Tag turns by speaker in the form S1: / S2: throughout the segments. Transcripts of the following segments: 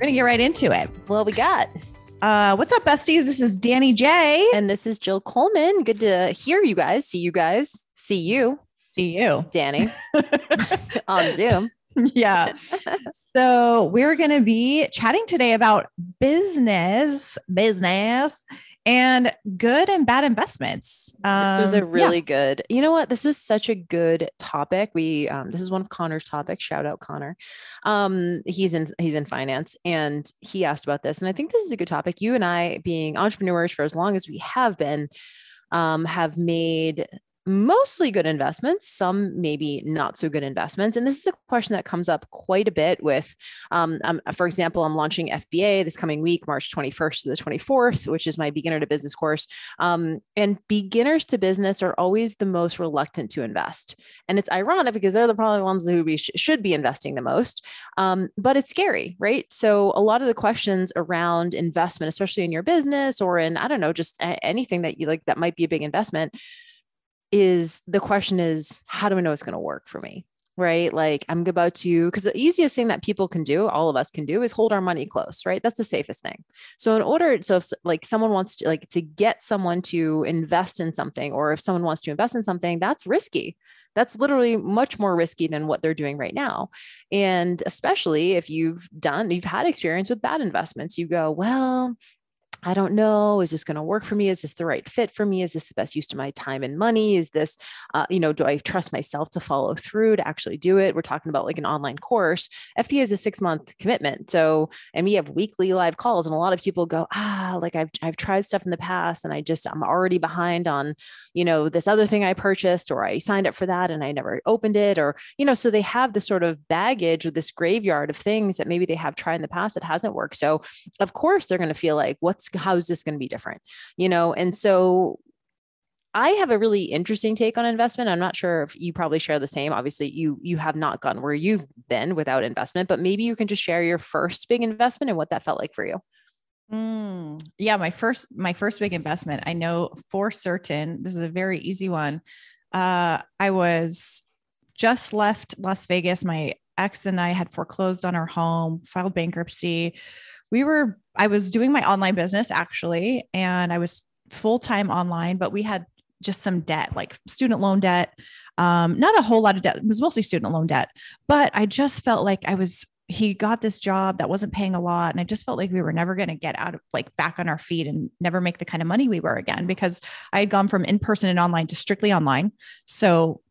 S1: We're to get right into it.
S2: Well, we got.
S1: Uh, what's up, besties? This is Danny J.
S2: And this is Jill Coleman. Good to hear you guys, see you guys, see you,
S1: See you.
S2: Danny, on Zoom.
S1: yeah. So we're going to be chatting today about business, business, and good and bad investments.
S2: this was a
S1: Um,
S2: really
S1: yeah.
S2: good you know what? This is such a good topic. We um this is one of connor's topics. Shout out connor. Um he's in he's in finance and he asked about this and i think this is a good topic. You and i being entrepreneurs for as long as we have been um have made mostly good investments some maybe not so good investments and this is a question that comes up quite a bit with um, um, for example i'm launching fba this coming week march 21st to the 24th which is my beginner to business course um, and beginners to business are always the most reluctant to invest. And it's ironic because they're the probably ones who we sh- should be investing the most. Um, but it's scary, right? So a lot of the questions around investment, especially in your business or in, I don't know, just a- anything that you like that might be a big investment, is the question is, how do I know it's going to work for me? Right. Like I'm about to, because the easiest thing that people can do, all of us can do, is hold our money close, right? That's the safest thing. So in order, so if like someone wants to like to get someone to invest in something, or if someone wants to invest in something, that's risky. That's literally much more risky than what they're doing right now. And especially if you've done, you've had experience with bad investments, you go, well, I don't know. Is this going to work for me? Is this the right fit for me? Is this the best use of my time and money? Is this, uh, you know, do I trust myself to follow through to actually do it? We're talking about like an online course. FBA is a six month commitment. So, and we have weekly live calls, and a lot of people go, ah, like I've I've tried stuff in the past, and I just I'm already behind on, you know, this other thing I purchased, or I signed up for that and I never opened it, or you know, so they have this sort of baggage or this graveyard of things that maybe they have tried in the past that hasn't worked. So, of course, they're going to feel like, what's how's this going to be different, you know? And so I have a really interesting take on investment. I'm not sure if you probably share the same. Obviously, you you have not gotten where you've been without investment, but maybe you can just share your first big investment and what that felt like for you.
S1: Mm, yeah, my first my first big investment. I know for certain this is a very easy one. Uh, I was just left Las Vegas. My ex and I had foreclosed on our home, filed bankruptcy. We were I was doing my online business actually, and I was full time online, but we had just some debt, like student loan debt. Um, not a whole lot of debt. It was mostly student loan debt, but I just felt like I was he got this job that wasn't paying a lot. And I just felt like we were never going to get out of like back on our feet and never make the kind of money we were again because I had gone from in person and online to strictly online. So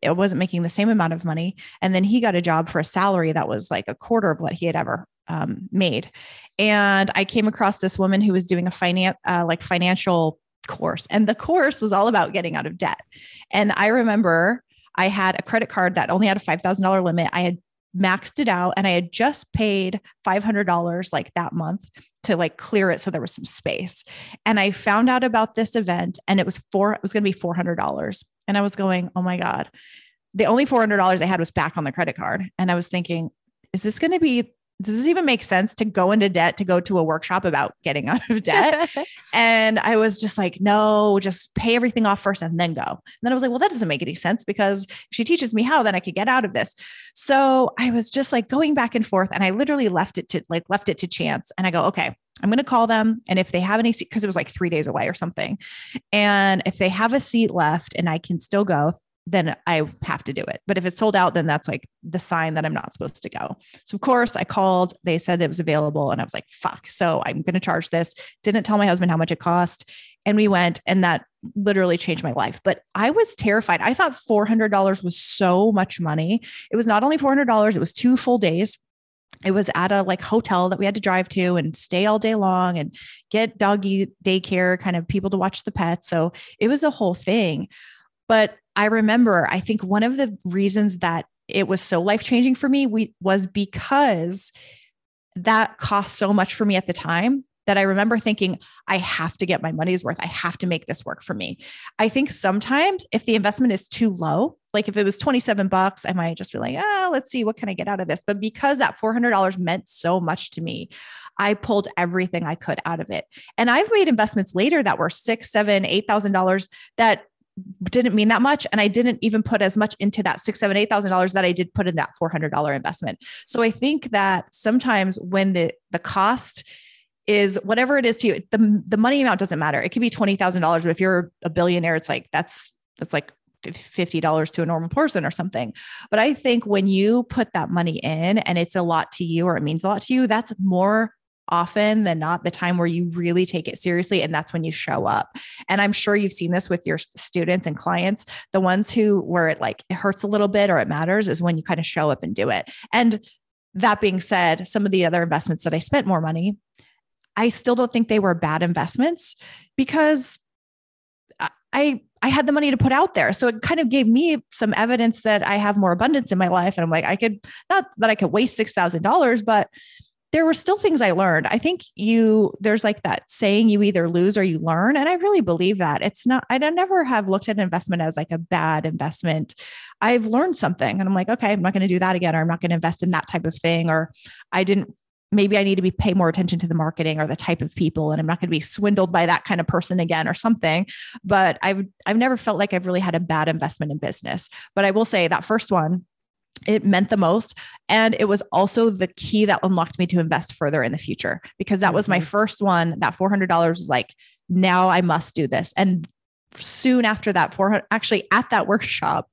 S1: it wasn't making the same amount of money. And then he got a job for a salary that was like a quarter of what he had ever um, made. And I came across this woman who was doing a finance, uh, like financial course. And the course was all about getting out of debt. And I remember I had a credit card that only had a $5,000 limit. I had maxed it out and I had just paid $500 like that month to like clear it so there was some space. And I found out about this event and it was four it was going to be $400 and I was going, "Oh my god. The only $400 I had was back on the credit card." And I was thinking, "Is this going to be does this even make sense to go into debt to go to a workshop about getting out of debt?" And I was just like, no, just pay everything off first and then go. And then I was like, well, that doesn't make any sense because if she teaches me how, then I could get out of this. So I was just like going back and forth and I literally left it to like left it to chance. And I go, okay, I'm going to call them. And if they have any seat, because it was like three days away or something. And if they have a seat left and I can still go, then I have to do it. But if it's sold out, then that's like the sign that I'm not supposed to go. So of course I called, they said it was available and I was like, fuck. So I'm going to charge this. Didn't tell my husband how much it cost. And we went and that literally changed my life. But I was terrified. I thought $400 was so much money. It was not only $400, it was two full days it was at a like hotel that we had to drive to and stay all day long and get doggy daycare kind of people to watch the pets so it was a whole thing but i remember i think one of the reasons that it was so life changing for me we, was because that cost so much for me at the time that I remember thinking, I have to get my money's worth. I have to make this work for me. I think sometimes if the investment is too low, like if it was 27 bucks, I might just be like, ah, let's see, what can I get out of this? But because that $400 meant so much to me, I pulled everything I could out of it. And I've made investments later that were six, seven, eight thousand dollars that didn't mean that much. And I didn't even put as much into that six, seven, eight thousand dollars that I did put in that $400 investment. So I think that sometimes when the the cost is whatever it is to you. The, the money amount doesn't matter. It could be $20,000. But if you're a billionaire, it's like, that's, that's like $50 to a normal person or something. But I think when you put that money in and it's a lot to you or it means a lot to you, that's more often than not the time where you really take it seriously and that's when you show up and i'm sure you've seen this with your students and clients the ones who where it like it hurts a little bit or it matters is when you kind of show up and do it and that being said some of the other investments that i spent more money I still don't think they were bad investments because I I had the money to put out there. So it kind of gave me some evidence that I have more abundance in my life. And I'm like, I could not that I could waste six thousand dollars, but there were still things I learned. I think you there's like that saying you either lose or you learn. And I really believe that. It's not, I never have looked at investment as like a bad investment. I've learned something and I'm like, okay, I'm not going to do that again, or I'm not going to invest in that type of thing, or I didn't maybe I need to be pay more attention to the marketing or the type of people and I'm not going to be swindled by that kind of person again or something but I've I've never felt like I've really had a bad investment in business but I will say that first one it meant the most and it was also the key that unlocked me to invest further in the future because that mm-hmm. was my mm-hmm. first one that $400 was like now I must do this and soon after that 400 actually at that workshop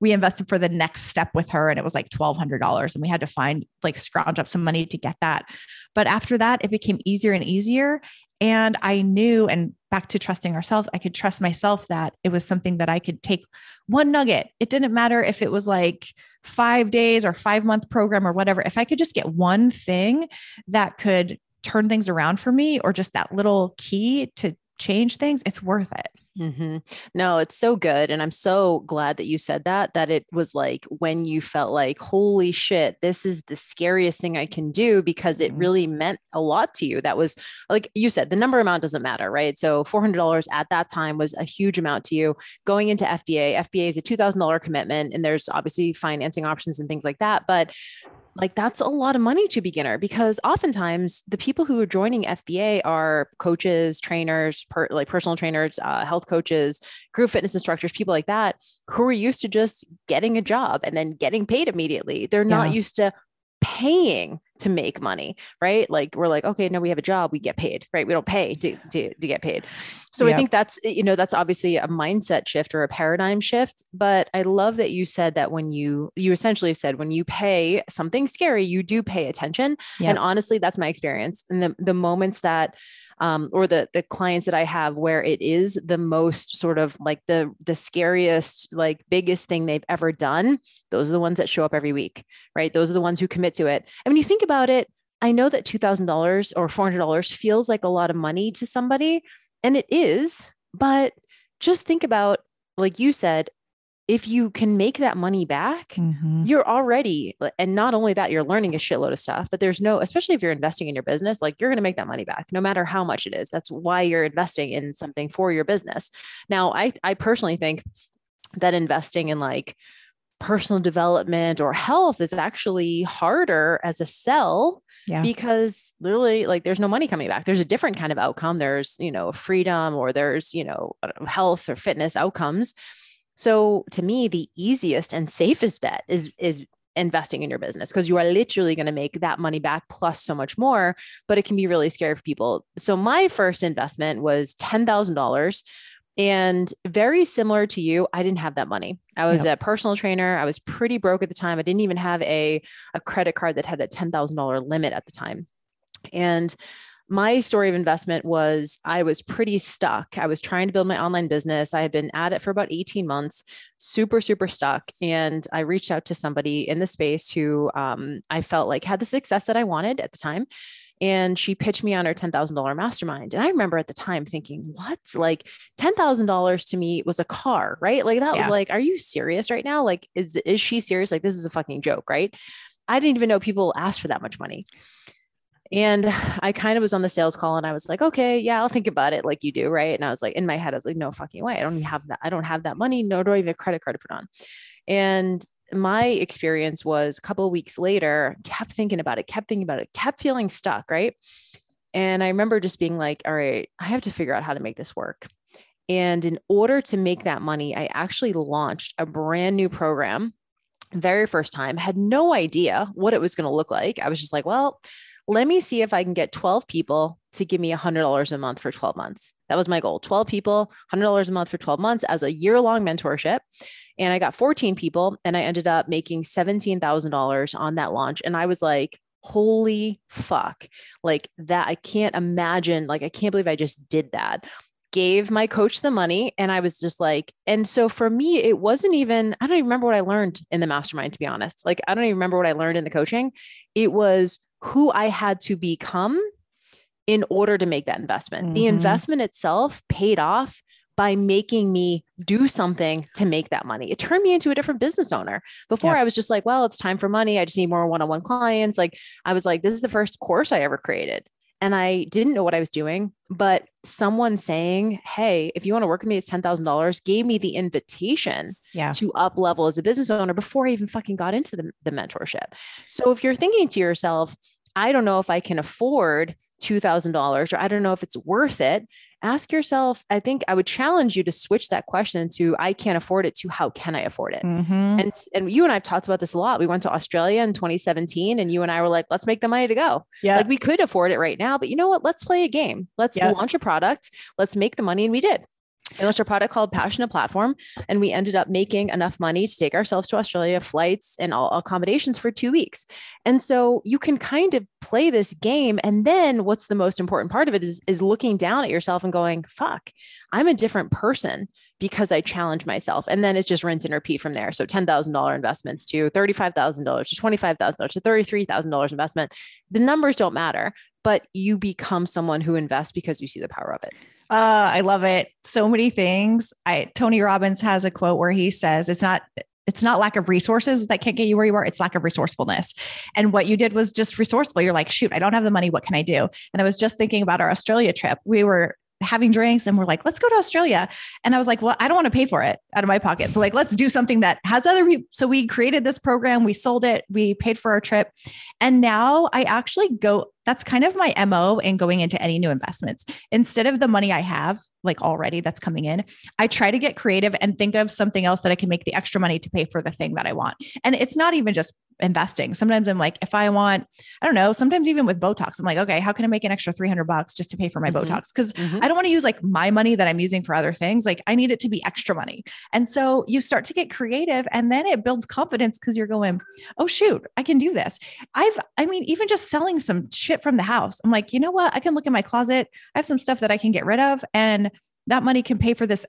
S1: we invested for the next step with her and it was like $1200 and we had to find like scrounge up some money to get that but after that it became easier and easier and i knew and back to trusting ourselves i could trust myself that it was something that i could take one nugget it didn't matter if it was like 5 days or 5 month program or whatever if i could just get one thing that could turn things around for me or just that little key to change things it's worth it
S2: Mm-hmm. No, it's so good. And I'm so glad that you said that, that it was like when you felt like, holy shit, this is the scariest thing I can do because it mm-hmm. really meant a lot to you. That was like you said, the number amount doesn't matter, right? So $400 at that time was a huge amount to you. Going into FBA, FBA is a $2,000 commitment, and there's obviously financing options and things like that. But like that's a lot of money to beginner because oftentimes the people who are joining FBA are coaches, trainers, per, like personal trainers, uh, health coaches, group fitness instructors, people like that who are used to just getting a job and then getting paid immediately. They're not yeah. used to paying to make money, right? Like we're like, okay, no, we have a job, we get paid, right? We don't pay to, to, to get paid. So I think that's, you know, that's obviously a mindset shift or a paradigm shift. But I love that you said that when you, you essentially said, when you pay something scary, you do pay attention. And honestly, that's my experience. And the, the moments that, um, or the the clients that I have where it is the most sort of like the the scariest, like biggest thing they've ever done. Those are the ones that show up every week, right? Those are the ones who commit to it. And when you think about it, I know that two thousand dollars or four hundred dollars feels like a lot of money to somebody, and it is. But just think about, like you said, if you can make that money back, mm-hmm. you're already, and not only that, you're learning a shitload of stuff, but there's no, especially if you're investing in your business, like you're going to make that money back no matter how much it is. That's why you're investing in something for your business. Now, I, I personally think that investing in like personal development or health is actually harder as a sell yeah. because literally like there's no money coming back there's a different kind of outcome there's you know freedom or there's you know health or fitness outcomes so to me, the easiest and safest bet is is investing in your business because you are literally going to make that money back plus so much more, but it can be really scary for people. So my first investment was $10,000 and very similar to you, I didn't have that money. I was yep. a personal trainer. I was pretty broke at the time. I didn't even have a, a credit card that had a $10,000 limit at the time. And my story of investment was I was pretty stuck. I was trying to build my online business. I had been at it for about 18 months, super, super stuck. And I reached out to somebody in the space who um, I felt like had the success that I wanted at the time. and she pitched me on her $10,000 mastermind. And I remember at the time thinking, what? Like $10,000 to me was a car, right? Like that yeah. was like, are you serious right now? Like, is, is she serious? Like, this is a fucking joke, right? I didn't even know people asked for that much money. And I kind of was on the sales call and I was like, okay, yeah, I'll think about it like you do. Right. And I was like, in my head, I was like, no fucking way. I don't have that. I don't have that money, nor do I have a credit card to put on. And my experience was a couple weeks later, kept thinking about it, kept thinking about it, kept feeling stuck. Right. And I remember just being like, all right, I have to figure out how to make this work. And in order to make that money, I actually launched a brand new program very first time, had no idea what it was going to look like. I was just like, well, let me see if I can get 12 people to give me $100 a month for 12 months. That was my goal 12 people, $100 a month for 12 months as a year long mentorship. And I got 14 people and I ended up making $17,000 on that launch. And I was like, holy fuck. Like that, I can't imagine, like, I can't believe I just did that gave my coach the money and I was just like, and so for me, it wasn't even, I don't even remember what I learned in the mastermind, to be honest. Like, I don't even remember what I learned in the coaching. It was who I had to become in order to make that investment. Mm-hmm. The investment itself paid off by making me do something to make that money. It turned me into a different business owner. Before I was just like, well, it's time for money. I just need more one-on-one clients. Like I was like, this is the first course I ever created and I didn't know what I was doing. But someone saying, Hey, if you want to work with me, it's $10,000 gave me the invitation yeah. to up level as a business owner before I even fucking got into the, the mentorship. So if you're thinking to yourself, I don't know if I can afford $2,000 or I don't know if it's worth it, ask yourself, I think I would challenge you to switch that question to I can't afford it to how can I afford it? Mm-hmm. And and you and I've talked about this a lot. We went to Australia in 2017 and you and I were like, let's make the money to go. Yeah. Like we could afford it right now, but you know what? Let's play a game. Let's yeah. launch a product. Let's make the money. And we did. I launched a product called Passionate Platform, and we ended up making enough money to take ourselves to Australia, flights and all accommodations for two weeks. And so you can kind of play this game. And then what's the most important part of it is, is looking down at yourself and going, fuck, I'm a different person because I challenge myself. And then it's just rinse and repeat from there. So $10,000 investments to $35,000 to $25,000 to $33,000 investment. The numbers don't matter, but you become someone who invests because you see the power of it.
S1: Uh, I love it. So many things. I Tony Robbins has a quote where he says, "It's not." It's not lack of resources that can't get you where you are. It's lack of resourcefulness. And what you did was just resourceful. You're like, shoot, I don't have the money. What can I do? And I was just thinking about our Australia trip. We were having drinks and we're like, let's go to Australia. And I was like, well, I don't want to pay for it out of my pocket. So like, let's do something that has other people. So we created this program, we sold it, we paid for our trip. And now I actually go that's kind of my MO in going into any new investments. Instead of the money I have, like already that's coming in, I try to get creative and think of something else that I can make the extra money to pay for the thing that I want. And it's not even just investing. Sometimes I'm like, if I want, I don't know, sometimes even with Botox, I'm like, okay, how can I make an extra 300 bucks just to pay for my mm-hmm. Botox? Because mm-hmm. I don't want to use like my money that I'm using for other things. Like I need it to be extra money. And so you start to get creative and then it builds confidence because you're going, oh, shoot, I can do this. I've, I mean, even just selling some shit from the house, I'm like, you know what? I can look in my closet. I have some stuff that I can get rid of and that money can pay for this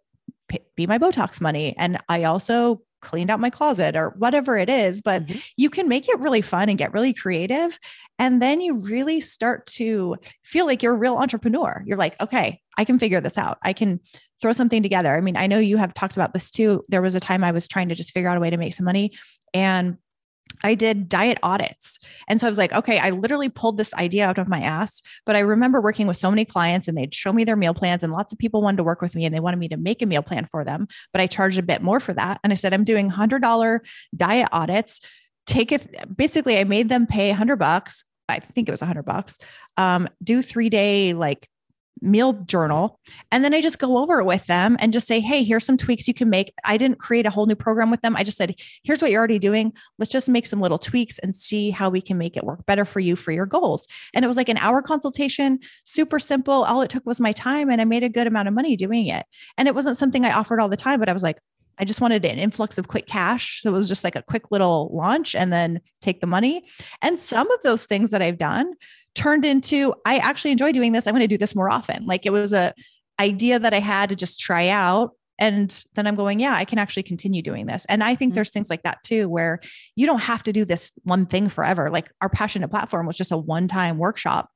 S1: be my Botox money. And I also cleaned out my closet or whatever it is, but mm-hmm. you can make it really fun and get really creative. And then you really start to feel like you're a real entrepreneur. You're like, okay, I can figure this out. I can throw something together. I mean, I know you have talked about this too. There was a time I was trying to just figure out a way to make some money. And I did diet audits. And so I was like, okay, I literally pulled this idea out of my ass. But I remember working with so many clients and they'd show me their meal plans, and lots of people wanted to work with me and they wanted me to make a meal plan for them. But I charged a bit more for that. And I said, I'm doing $100 diet audits. Take it basically, I made them pay 100 bucks. I think it was 100 bucks. Um, do three day like meal journal. And then I just go over it with them and just say, hey, here's some tweaks you can make. I didn't create a whole new program with them. I just said, here's what you're already doing. Let's just make some little tweaks and see how we can make it work better for you for your goals. And it was like an hour consultation, super simple. All it took was my time and I made a good amount of money doing it. And it wasn't something I offered all the time, but I was like, I just wanted an influx of quick cash. So it was just like a quick little launch and then take the money. And some of those things that I've done turned into I actually enjoy doing this. I'm going to do this more often. Like it was a idea that I had to just try out And then I'm going, yeah, I can actually continue doing this. And I think mm-hmm. there's things like that too, where you don't have to do this one thing forever. Like our passionate platform was just a one time workshop.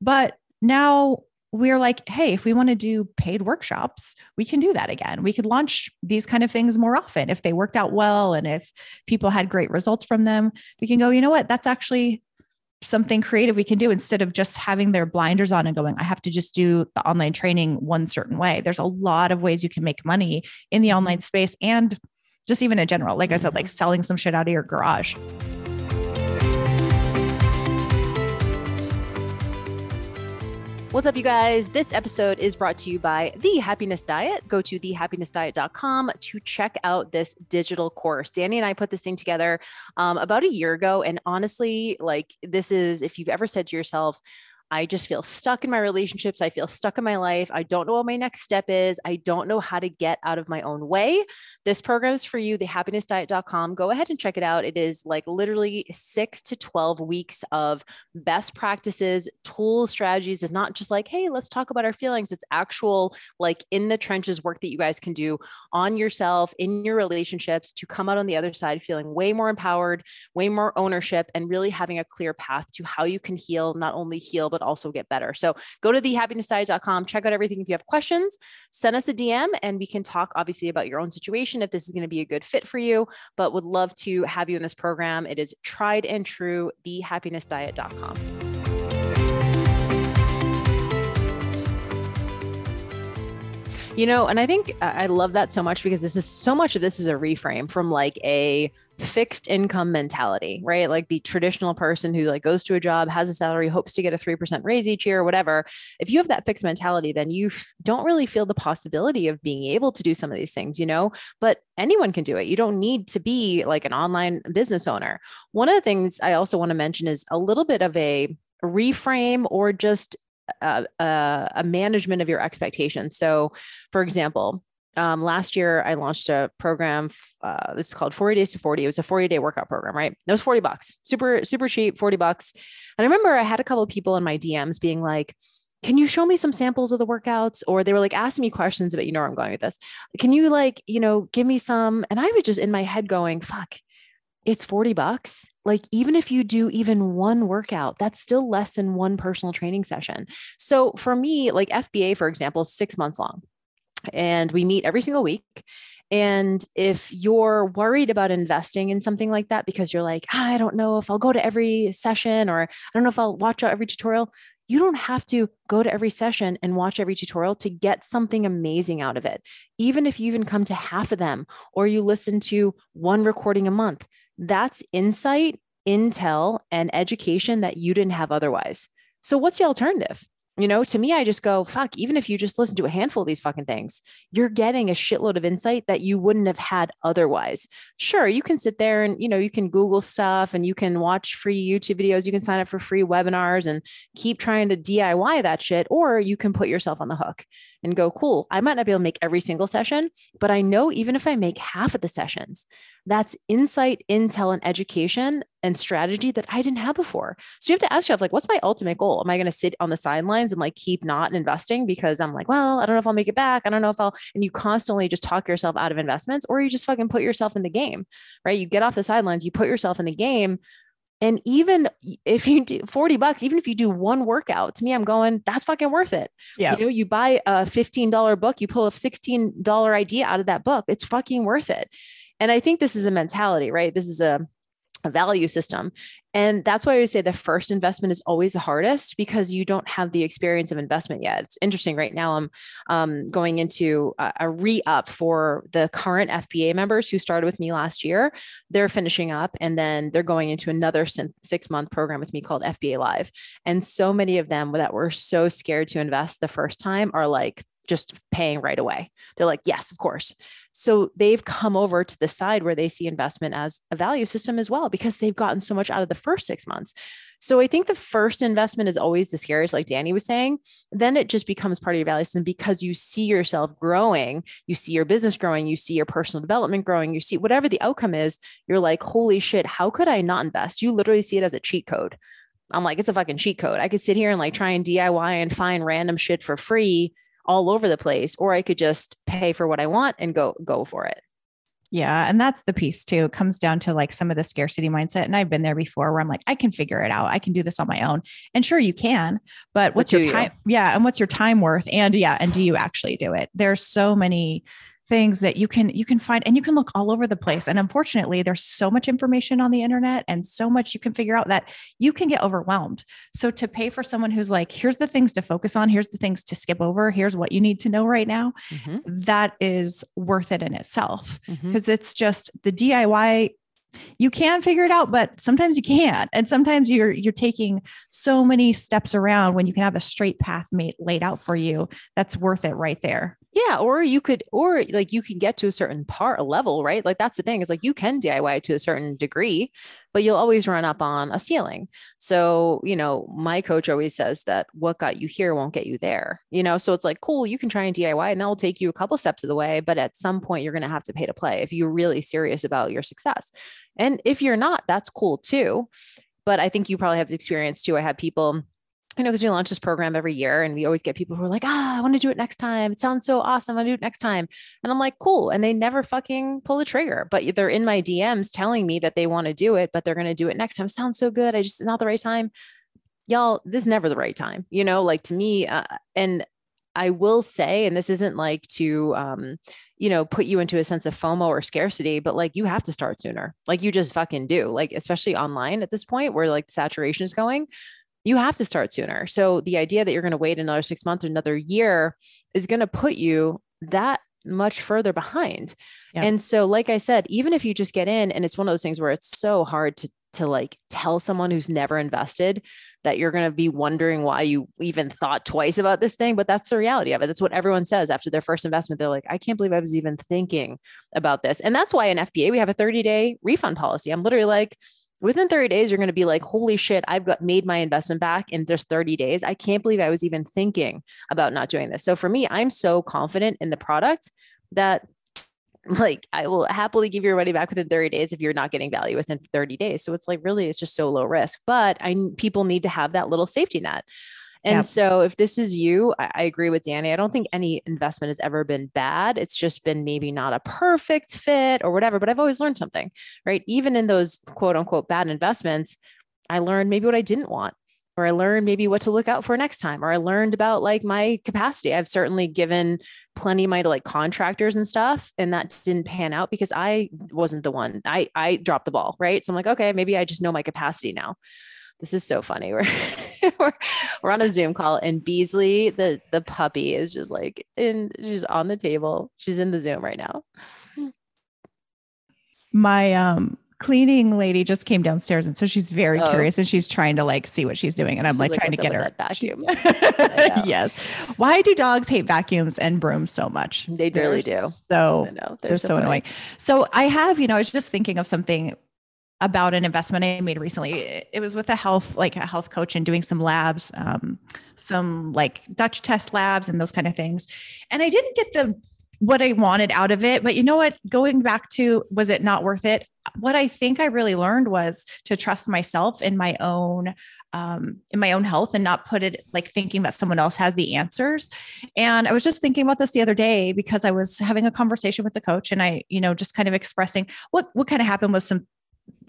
S1: But now we're like, hey, if we want to do paid workshops, we can do that again. We could launch these kind of things more often. If they worked out well and if people had great results from them, we can go, you know what, that's actually something creative we can do instead of just having their blinders on and going, I have to just do the online training one certain way. There's a lot of ways you can make money in the online space and just even in general. Like I said, like selling some shit out of your garage.
S2: What's up, you guys? This episode is brought to you by The Happiness Diet. Go to thehappinessdiet.com to check out this digital course. Danny and I put this thing together um, about a year ago. And honestly, like, this is if you've ever said to yourself, I just feel stuck in my relationships. I feel stuck in my life. I don't know what my next step is. I don't know how to get out of my own way. This program is for you, thehappinessdiet.com. Go ahead and check it out. It is like literally six to 12 weeks of best practices, tools, strategies. It's not just like, hey, let's talk about our feelings. It's actual, like in the trenches work that you guys can do on yourself, in your relationships to come out on the other side feeling way more empowered, way more ownership, and really having a clear path to how you can heal, not only heal, but also get better. So go to thehappinessdiet.com, check out everything. If you have questions, send us a DM and we can talk obviously about your own situation if this is going to be a good fit for you, but would love to have you in this program. It is tried and true, thehappinessdiet.com. You know, and I think I love that so much because this is so much of this is a reframe from like a fixed income mentality, right? Like the traditional person who like goes to a job, has a salary, hopes to get a 3% raise each year or whatever. If you have that fixed mentality, then you f- don't really feel the possibility of being able to do some of these things, you know, but anyone can do it. You don't need to be like an online business owner. One of the things I also want to mention is a little bit of a reframe or just a, a, a management of your expectations. So, for example, um, last year I launched a program. Uh, this is called 40 Days to 40. It was a 40 day workout program, right? It was 40 bucks, super, super cheap, 40 bucks. And I remember I had a couple of people in my DMs being like, can you show me some samples of the workouts? Or they were like asking me questions about, you know, where I'm going with this. Can you like, you know, give me some? And I was just in my head going, fuck, it's 40 bucks. Like, even if you do even one workout, that's still less than one personal training session. So, for me, like FBA, for example, is six months long. And we meet every single week. And if you're worried about investing in something like that because you're like, ah, I don't know if I'll go to every session or I don't know if I'll watch out every tutorial, you don't have to go to every session and watch every tutorial to get something amazing out of it. Even if you even come to half of them or you listen to one recording a month, that's insight, intel, and education that you didn't have otherwise. So, what's the alternative? You know, to me, I just go, fuck, even if you just listen to a handful of these fucking things, you're getting a shitload of insight that you wouldn't have had otherwise. Sure, you can sit there and, you know, you can Google stuff and you can watch free YouTube videos, you can sign up for free webinars and keep trying to DIY that shit, or you can put yourself on the hook and go, cool, I might not be able to make every single session, but I know even if I make half of the sessions, that's insight, intel, and education and strategy that I didn't have before. So you have to ask yourself, like, what's my ultimate goal? Am I going to sit on the sidelines and like keep not investing because I'm like, well, I don't know if I'll make it back. I don't know if I'll, and you constantly just talk yourself out of investments, or you just fucking put yourself in the game, right? You get off the sidelines, you put yourself in the game and even if you do 40 bucks, even if you do one workout, to me, I'm going, that's fucking worth it. Yeah. You know, you buy a $15 book, you pull a $16 idea out of that book. It's fucking worth it. And I think this is a mentality, right? This is a a value system. And that's why I would say the first investment is always the hardest because you don't have the experience of investment yet. It's interesting right now. I'm um, going into a, a re up for the current FBA members who started with me last year. They're finishing up and then they're going into another six month program with me called FBA Live. And so many of them that were so scared to invest the first time are like, just paying right away. They're like, yes, of course. So they've come over to the side where they see investment as a value system as well, because they've gotten so much out of the first six months. So I think the first investment is always the scariest, like Danny was saying. Then it just becomes part of your value system because you see yourself growing, you see your business growing, you see your personal development growing, you see whatever the outcome is, you're like, holy shit, how could I not invest? You literally see it as a cheat code. I'm like, it's a fucking cheat code. I could sit here and like try and DIY and find random shit for free all over the place, or I could just pay for what I want and go go for it.
S1: Yeah. And that's the piece too. It comes down to like some of the scarcity mindset. And I've been there before where I'm like, I can figure it out. I can do this on my own. And sure, you can, but what's your time? You? Yeah. And what's your time worth? And yeah. And do you actually do it? There's so many things that you can you can find and you can look all over the place. And unfortunately there's so much information on the internet and so much you can figure out that you can get overwhelmed. So to pay for someone who's like here's the things to focus on. Here's the things to skip over. Here's what you need to know right now mm-hmm. that is worth it in itself because mm-hmm. it's just the DIY you can figure it out but sometimes you can't. And sometimes you're you're taking so many steps around when you can have a straight path made laid out for you that's worth it right there
S2: yeah or you could or like you can get to a certain part a level right like that's the thing It's like you can diy to a certain degree but you'll always run up on a ceiling so you know my coach always says that what got you here won't get you there you know so it's like cool you can try and diy and that will take you a couple steps of the way but at some point you're going to have to pay to play if you're really serious about your success and if you're not, that's cool too. But I think you probably have the experience too. I had people, you know, because we launch this program every year and we always get people who are like, ah, I want to do it next time. It sounds so awesome. I want to do it next time. And I'm like, cool. And they never fucking pull the trigger, but they're in my DMs telling me that they want to do it, but they're going to do it next time. Sounds so good. I just, not the right time. Y'all, this is never the right time, you know, like to me. Uh, and I will say, and this isn't like to, um, you know, put you into a sense of FOMO or scarcity, but like you have to start sooner. Like you just fucking do. Like, especially online at this point where like saturation is going, you have to start sooner. So the idea that you're going to wait another six months or another year is going to put you that much further behind. Yep. And so, like I said, even if you just get in, and it's one of those things where it's so hard to to like tell someone who's never invested that you're going to be wondering why you even thought twice about this thing. But that's the reality of it. That's what everyone says after their first investment. They're like, I can't believe I was even thinking about this. And that's why in FBA, we have a 30 day refund policy. I'm literally like, within 30 days, you're going to be like, holy shit, I've got made my investment back in just 30 days. I can't believe I was even thinking about not doing this. So for me, I'm so confident in the product that like I will happily give your money back within 30 days if you're not getting value within 30 days. So it's like really it's just so low risk, but I people need to have that little safety net. And yep. so if this is you, I, I, agree with Danny. I don't think any investment has ever been bad. It's just been maybe not a perfect fit or whatever, but I've always learned something, right? Even in those quote unquote bad investments, I learned maybe what I didn't want or I learned maybe what to look out for next time, or I learned about like my capacity. I've certainly given plenty of to like contractors and stuff, and that didn't pan out because I wasn't the one. I I dropped the ball, right? So I'm like, okay, maybe I just know my capacity now. This is so funny. We're we're, we're on a Zoom call, and Beasley, the the puppy, is just like in she's on the table. She's in the Zoom right now.
S1: My um cleaning lady just came downstairs and so she's very oh. curious and she's trying to like see what she's doing and I'm like, like trying to get her
S2: vacuum.
S1: yes. Why do dogs hate vacuums and brooms so much?
S2: They they're really do.
S1: So they're, they're so, so annoying. So I have, you know, I was just thinking of something about an investment I made recently. It was with a health, like a health coach and doing some labs, um, some like Dutch test labs and those kind of things. And I didn't get the what I wanted out of it. But you know what? Going back to was it not worth it? What I think I really learned was to trust myself in my own um, in my own health and not put it like thinking that someone else has the answers. And I was just thinking about this the other day because I was having a conversation with the coach and I, you know, just kind of expressing what what kind of happened was some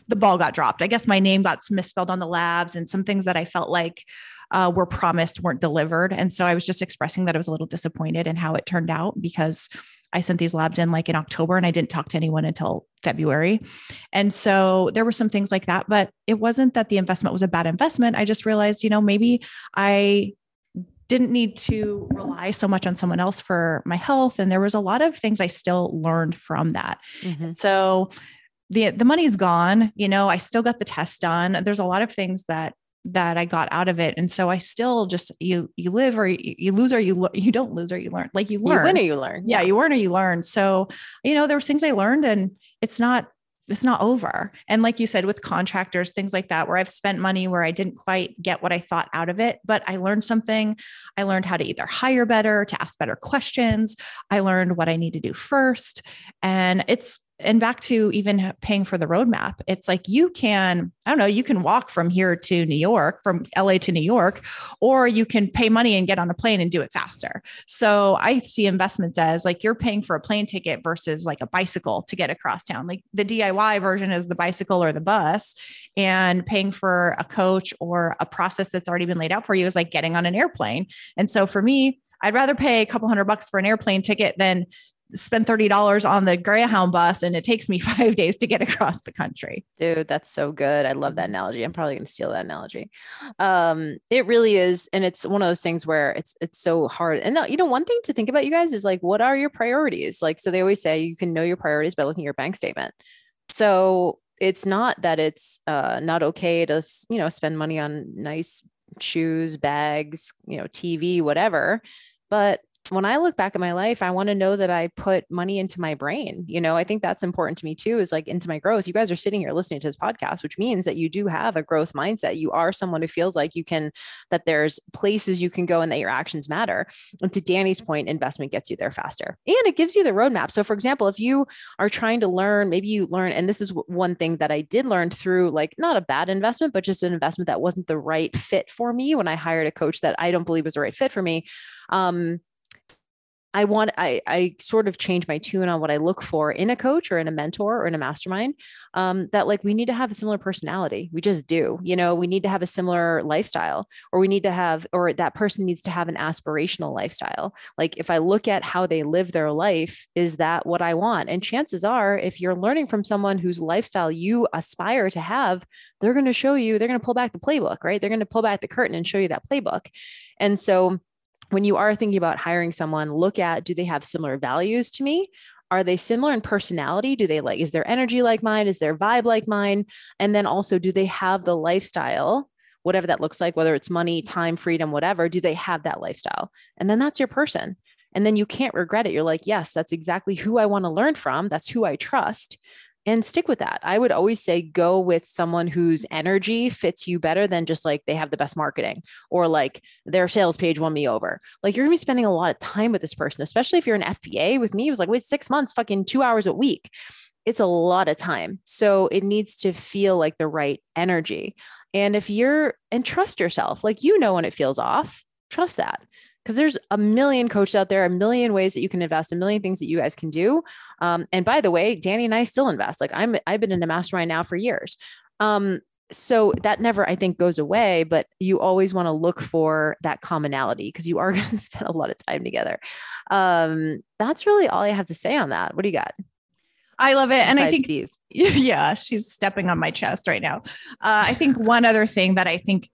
S1: the ball got dropped. I guess my name got misspelled on the labs and some things that I felt like uh, were promised weren't delivered. And so I was just expressing that I was a little disappointed in how it turned out because I sent these labs in like in October and I didn't talk to anyone until February. And so there were some things like that, but it wasn't that the investment was a bad investment. I just realized, you know, maybe I didn't need to rely so much on someone else for my health and there was a lot of things I still learned from that. Mm-hmm. So the the money's gone, you know, I still got the test done. There's a lot of things that that I got out of it. And so I still just you you live or you, you lose or you you don't lose or you learn. Like you learn.
S2: You win or you learn.
S1: Yeah, you learn or you learn. So, you know, there was things I learned and it's not it's not over. And like you said with contractors, things like that where I've spent money where I didn't quite get what I thought out of it, but I learned something. I learned how to either hire better, to ask better questions. I learned what I need to do first. And it's and back to even paying for the roadmap, it's like you can, I don't know, you can walk from here to New York, from LA to New York, or you can pay money and get on a plane and do it faster. So I see investments as like you're paying for a plane ticket versus like a bicycle to get across town. Like the DIY version is the bicycle or the bus, and paying for a coach or a process that's already been laid out for you is like getting on an airplane. And so for me, I'd rather pay a couple hundred bucks for an airplane ticket than spend $30 on the Greyhound bus and it takes me five days to get across the country.
S2: Dude, that's so good. I love that analogy. I'm probably going to steal that analogy. Um, it really is. And it's one of those things where it's, it's so hard. And you know, one thing to think about you guys is like, what are your priorities? Like, so they always say you can know your priorities by looking at your bank statement. So it's not that it's uh, not okay to, you know, spend money on nice shoes, bags, you know, TV, whatever. But when I look back at my life, I want to know that I put money into my brain. You know, I think that's important to me too, is like into my growth. You guys are sitting here listening to this podcast, which means that you do have a growth mindset. You are someone who feels like you can, that there's places you can go and that your actions matter. And to Danny's point, investment gets you there faster and it gives you the roadmap. So, for example, if you are trying to learn, maybe you learn, and this is one thing that I did learn through like not a bad investment, but just an investment that wasn't the right fit for me when I hired a coach that I don't believe was the right fit for me. Um, I want I I sort of change my tune on what I look for in a coach or in a mentor or in a mastermind. Um, that like we need to have a similar personality. We just do. You know, we need to have a similar lifestyle, or we need to have, or that person needs to have an aspirational lifestyle. Like if I look at how they live their life, is that what I want? And chances are, if you're learning from someone whose lifestyle you aspire to have, they're going to show you. They're going to pull back the playbook, right? They're going to pull back the curtain and show you that playbook. And so when you are thinking about hiring someone, look at do they have similar values to me? Are they similar in personality? Do they like, is their energy like mine? Is their vibe like mine? And then also, do they have the lifestyle, whatever that looks like, whether it's money, time, freedom, whatever? Do they have that lifestyle? And then that's your person. And then you can't regret it. You're like, yes, that's exactly who I want to learn from. That's who I trust and stick with that. I would always say go with someone whose energy fits you better than just like they have the best marketing or like their sales page won me over. Like you're gonna be spending a lot of time with this person, especially if you're an FBA. With me, it was like, wait, six months, fucking two hours a week. It's a lot of time. So it needs to feel like the right energy. And if you're, and trust yourself, like you know when it feels off, trust that because there's a million coaches out there, a million ways that you can invest, a million things that you guys can do. Um, and by the way, Danny and I still invest. Like I'm, I've been in a mastermind now for years. Um, so that never, I think, goes away. But you always want to look for that commonality because you are going to spend a lot of time together. Um, that's really all I have to say on that. What do you got?
S1: I love it. Besides and I think, bees. yeah, she's stepping on my chest right now. Uh, I think one other thing that I think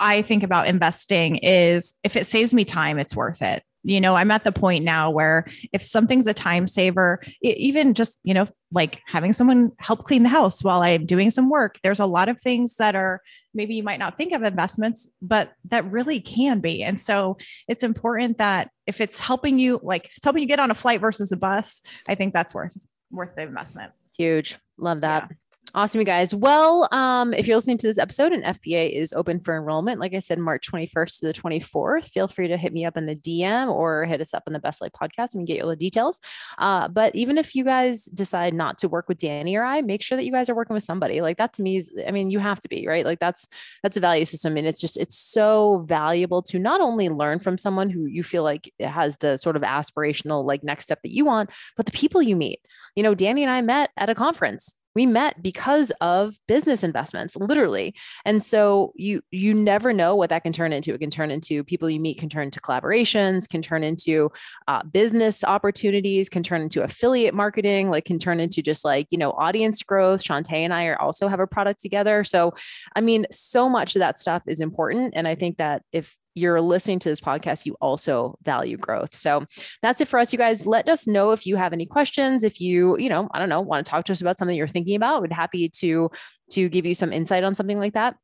S1: I think about investing is if it saves me time, it's worth it. You know, I'm at the point now where if something's a time saver, it, even just, you know, like having someone help clean the house while I'm doing some work, there's a lot of things that are maybe you might not think of investments, but that really can be. And so it's important that if it's helping you, like it's helping you get on a flight versus a bus, I think that's worth worth the investment.
S2: Huge. Love that. Yeah. Awesome, you guys. Well, um, if you're listening to this episode and FBA is open for enrollment, like I said, March 21st to the 24th, feel free to hit me up in the DM or hit us up in the Best Life podcast and we get you all the details. Uh, but even if you guys decide not to work with Danny or I, make sure that you guys are working with somebody. Like that to me is, I mean, you have to be, right? Like that's that's a value system. And it's just it's so valuable to not only learn from someone who you feel like has the sort of aspirational like next step that you want, but the people you meet. You know, Danny and I met at a conference we met because of business investments literally. And so you you never know what that can turn into. It can turn into people you meet can turn into collaborations can turn into uh, business opportunities can turn into affiliate marketing like can turn into just like you know audience growth. Shantae and I are also have a product together. So I mean so much of that stuff is important. And I think that if you're listening to this podcast, you also value growth. So that's it for us, you guys. Let us know if you have any questions. If you, you know, I don't know, want to talk to us about something you're thinking about, we'd happy to to give you some insight on something like that.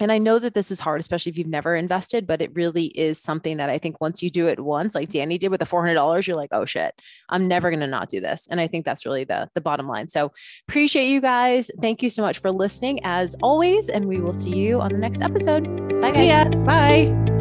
S2: And I know that this is hard, especially if you've never invested, but it really is something that I think once you do it once, like Danny did with the $400, you're like, oh shit, I'm never going to not do this. And I think that's really the, the bottom line. So appreciate you guys. Thank you so much for listening as always. And we will see you on the next episode. Bye guys.
S1: Bye.